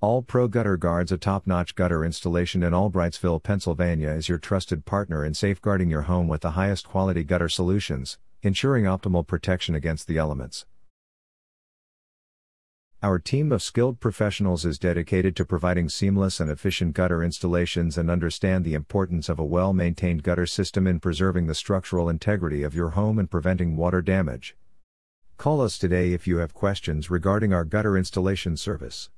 All Pro Gutter Guards, a top notch gutter installation in Albrightsville, Pennsylvania, is your trusted partner in safeguarding your home with the highest quality gutter solutions, ensuring optimal protection against the elements. Our team of skilled professionals is dedicated to providing seamless and efficient gutter installations and understand the importance of a well maintained gutter system in preserving the structural integrity of your home and preventing water damage. Call us today if you have questions regarding our gutter installation service.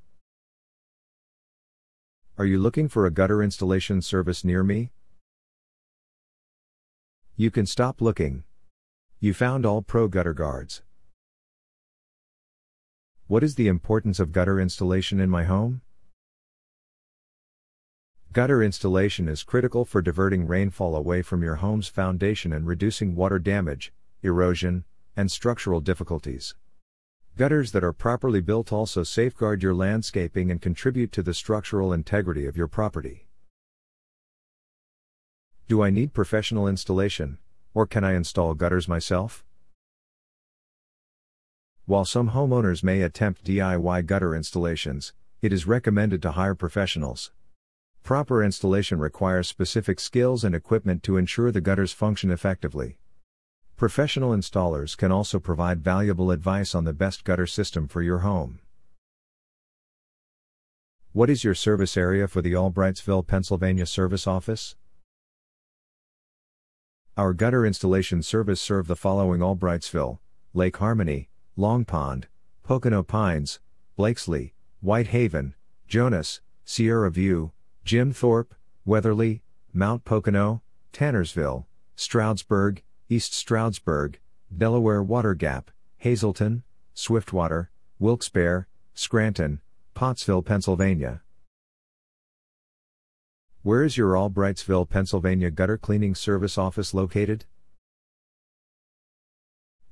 Are you looking for a gutter installation service near me? You can stop looking. You found all pro gutter guards. What is the importance of gutter installation in my home? Gutter installation is critical for diverting rainfall away from your home's foundation and reducing water damage, erosion, and structural difficulties. Gutters that are properly built also safeguard your landscaping and contribute to the structural integrity of your property. Do I need professional installation, or can I install gutters myself? While some homeowners may attempt DIY gutter installations, it is recommended to hire professionals. Proper installation requires specific skills and equipment to ensure the gutters function effectively. Professional installers can also provide valuable advice on the best gutter system for your home. What is your service area for the Albrightsville, Pennsylvania service office? Our gutter installation service serve the following Albrightsville, Lake Harmony, Long Pond, Pocono Pines, Blakeslee, Whitehaven, Jonas, Sierra View, Jim Thorpe, Weatherly, Mount Pocono, Tannersville, Stroudsburg, East Stroudsburg, Delaware Water Gap, Hazleton, Swiftwater, Wilkes-Barre, Scranton, Pottsville, Pennsylvania. Where is your Albrightsville, Pennsylvania gutter cleaning service office located?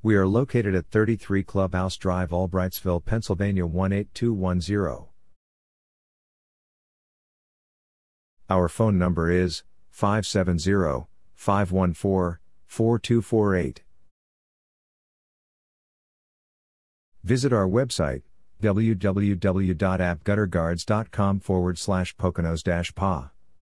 We are located at 33 Clubhouse Drive, Albrightsville, Pennsylvania 18210. Our phone number is 570 514 4248. Visit our website, www.appgutterguards.com forward slash poconos pa.